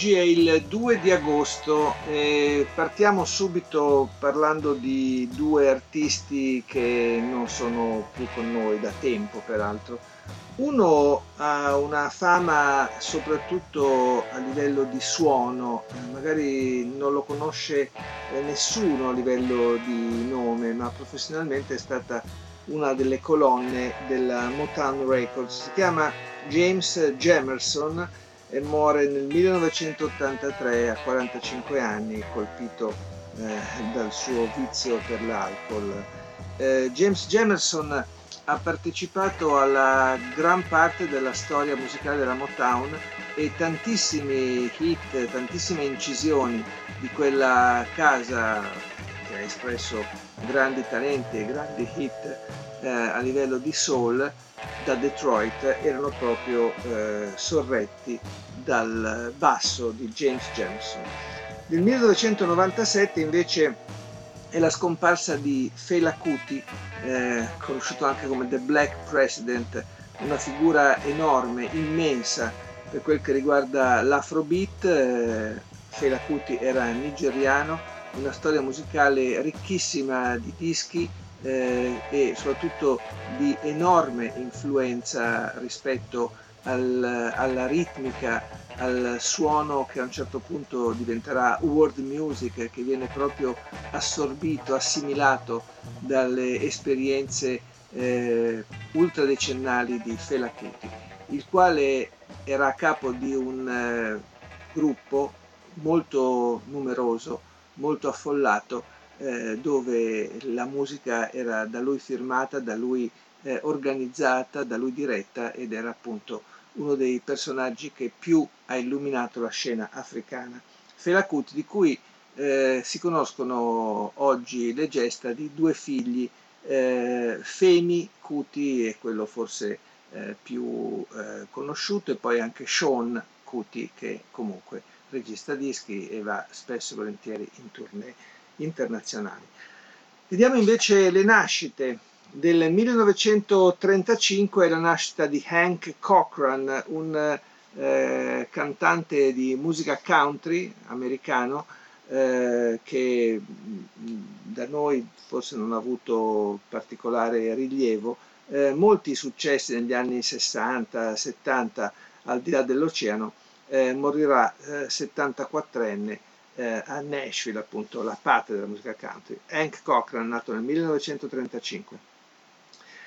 Oggi è il 2 di agosto e partiamo subito parlando di due artisti che non sono più con noi da tempo peraltro. Uno ha una fama soprattutto a livello di suono, magari non lo conosce eh, nessuno a livello di nome, ma professionalmente è stata una delle colonne della Motown Records. Si chiama James Jamerson e muore nel 1983 a 45 anni colpito eh, dal suo vizio per l'alcol. Eh, James Jamerson ha partecipato alla gran parte della storia musicale della Motown e tantissimi hit, tantissime incisioni di quella casa che ha espresso grandi talenti e grandi hit eh, a livello di soul da Detroit erano proprio eh, sorretti dal basso di James Jameson. Nel 1997 invece è la scomparsa di Fela Kuti, eh, conosciuto anche come The Black President, una figura enorme, immensa per quel che riguarda l'afrobeat. Eh, Fela Kuti era nigeriano, una storia musicale ricchissima di dischi, eh, e soprattutto di enorme influenza rispetto al, alla ritmica, al suono che a un certo punto diventerà world music, che viene proprio assorbito, assimilato dalle esperienze eh, ultradecennali di Fela Kuti, il quale era a capo di un eh, gruppo molto numeroso, molto affollato, eh, dove la musica era da lui firmata, da lui eh, organizzata, da lui diretta ed era appunto uno dei personaggi che più ha illuminato la scena africana. Fela Kuti, di cui eh, si conoscono oggi le gesta di due figli, eh, Femi Kuti è quello forse eh, più eh, conosciuto e poi anche Sean Kuti che comunque regista dischi e va spesso e volentieri in tournée internazionali. Vediamo invece le nascite. Del 1935 è la nascita di Hank Cochran, un eh, cantante di musica country americano eh, che mm, da noi forse non ha avuto particolare rilievo. Eh, molti successi negli anni 60-70 al di là dell'oceano, eh, morirà 74enne eh, a Nashville, appunto, la patria della musica country. Hank Cochran, nato nel 1935.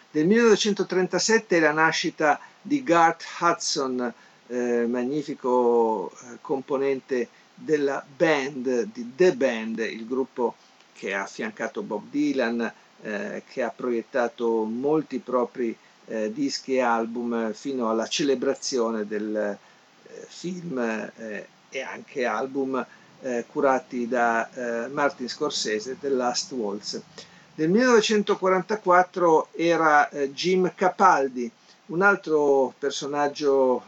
Del 1937 è la nascita di Garth Hudson, eh, magnifico eh, componente della band, di The Band, il gruppo che ha affiancato Bob Dylan, eh, che ha proiettato molti propri eh, dischi e album fino alla celebrazione del film e anche album eh, curati da eh, Martin Scorsese, The Last Waltz. Nel 1944 era eh, Jim Capaldi, un altro personaggio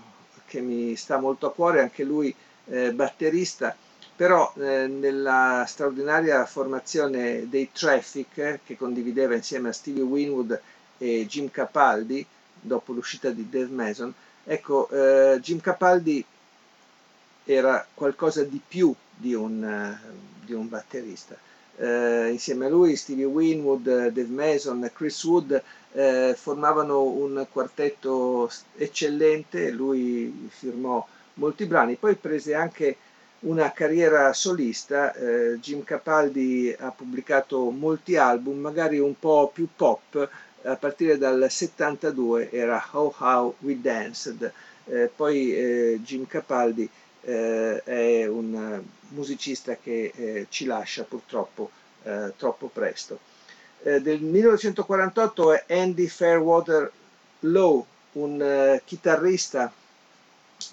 che mi sta molto a cuore, anche lui eh, batterista, però eh, nella straordinaria formazione dei Traffic, che condivideva insieme a Stevie Winwood e Jim Capaldi, dopo l'uscita di Dave Mason, ecco, eh, Jim Capaldi era qualcosa di più di un, di un batterista. Eh, insieme a lui Stevie Winwood, Dave Mason, Chris Wood eh, formavano un quartetto eccellente, lui firmò molti brani, poi prese anche una carriera solista, eh, Jim Capaldi ha pubblicato molti album, magari un po' più pop, a partire dal 72 era How How We Danced, eh, poi eh, Jim Capaldi eh, è musicista che eh, ci lascia purtroppo eh, troppo presto. Eh, del 1948 è Andy Fairwater Lowe, un chitarrista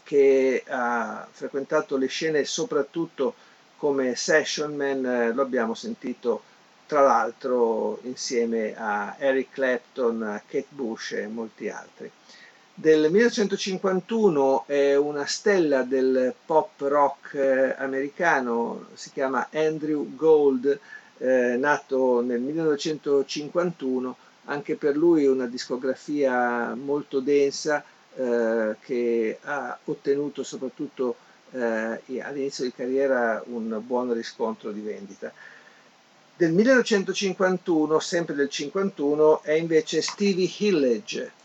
che ha frequentato le scene soprattutto come session man, eh, lo abbiamo sentito tra l'altro insieme a Eric Clapton, Kate Bush e molti altri. Del 1951 è una stella del pop rock eh, americano, si chiama Andrew Gold, eh, nato nel 1951, anche per lui una discografia molto densa eh, che ha ottenuto soprattutto eh, all'inizio di carriera un buon riscontro di vendita. Del 1951, sempre del 51, è invece Stevie Hillage.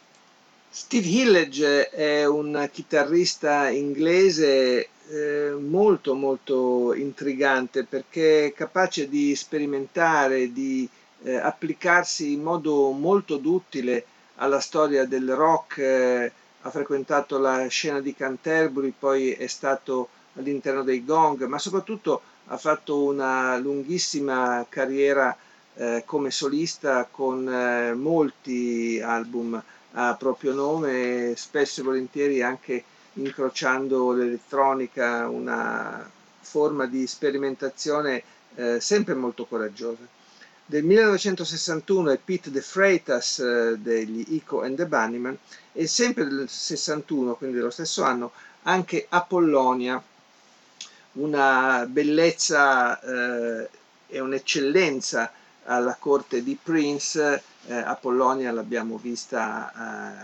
Steve Hillage è un chitarrista inglese eh, molto molto intrigante perché è capace di sperimentare, di eh, applicarsi in modo molto duttile alla storia del rock, eh, ha frequentato la scena di Canterbury, poi è stato all'interno dei Gong, ma soprattutto ha fatto una lunghissima carriera eh, come solista con eh, molti album a proprio nome, spesso e volentieri anche incrociando l'elettronica, una forma di sperimentazione eh, sempre molto coraggiosa. Del 1961 è Pete De Freitas eh, degli Ico and the Bunnymen e sempre del 61, quindi dello stesso anno, anche Apollonia, una bellezza eh, e un'eccellenza alla corte di Prince. Eh, Apollonia l'abbiamo vista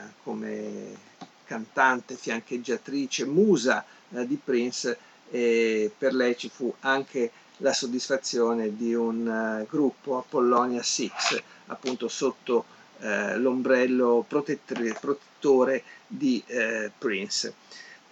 eh, come cantante, fiancheggiatrice, musa eh, di Prince e per lei ci fu anche la soddisfazione di un uh, gruppo Apollonia 6 appunto sotto uh, l'ombrello protettore di uh,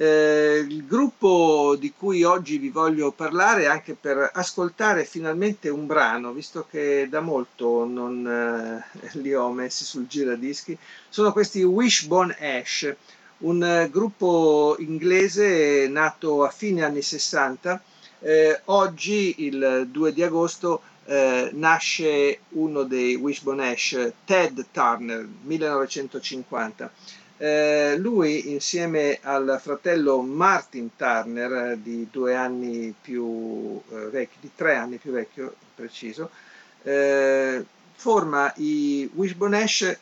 Prince. il gruppo di cui oggi vi voglio parlare anche per ascoltare finalmente un brano, visto che da molto non li ho messi sul giradischi, sono questi Wishbone Ash, un eh, gruppo inglese nato a fine anni 60. Eh, oggi, il 2 di agosto, eh, nasce uno dei Wishbone Ash, Ted Turner, 1950. Eh, lui insieme al fratello Martin Turner di due anni più eh, vecchio, di tre anni più vecchio preciso, eh, forma i Wishbone Ash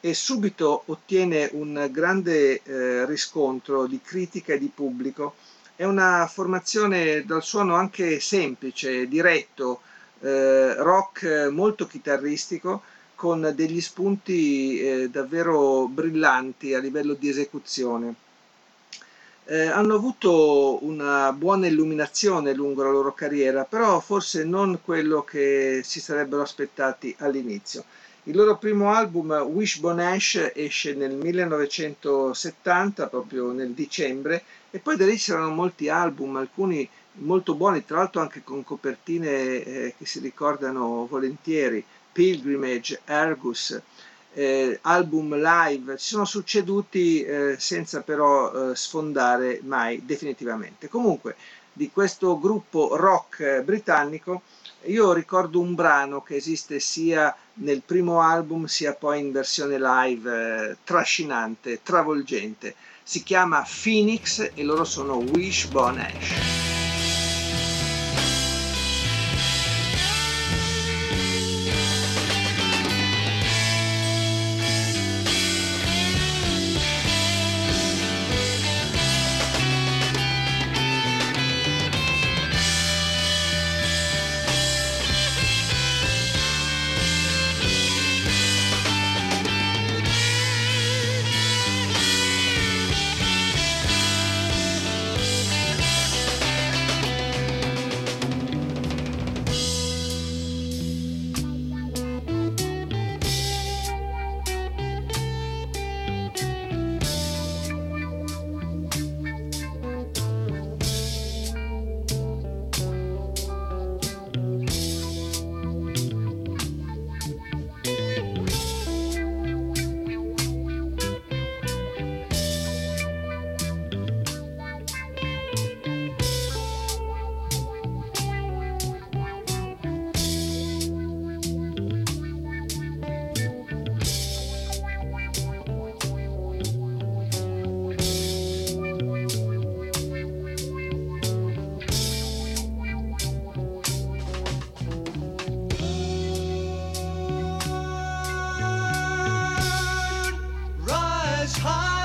e subito ottiene un grande eh, riscontro di critica e di pubblico. È una formazione dal suono anche semplice, diretto, eh, rock molto chitarristico, con degli spunti eh, davvero brillanti a livello di esecuzione. Eh, hanno avuto una buona illuminazione lungo la loro carriera, però forse non quello che si sarebbero aspettati all'inizio. Il loro primo album, Wishbone Ash, esce nel 1970, proprio nel dicembre, e poi da lì c'erano molti album, alcuni molto buoni, tra l'altro anche con copertine eh, che si ricordano volentieri, Pilgrimage, Argus, eh, album live, ci sono succeduti eh, senza però eh, sfondare mai definitivamente. Comunque, di questo gruppo rock britannico, io ricordo un brano che esiste sia nel primo album sia poi in versione live eh, trascinante, travolgente. Si chiama Phoenix e loro sono Wishbone Ash. heart.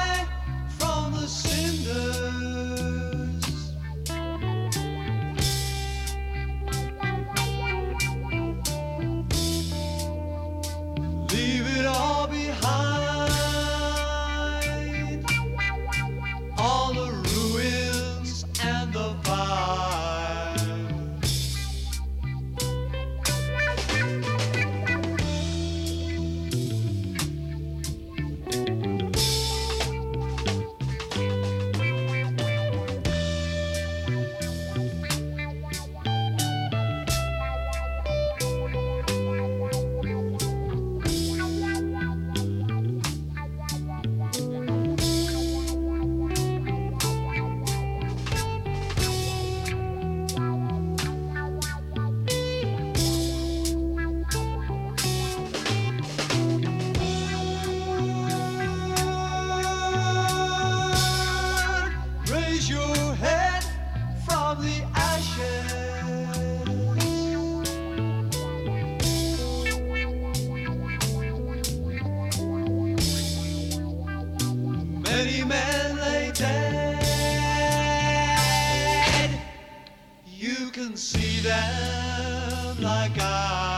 Men lay dead. You can see them like I.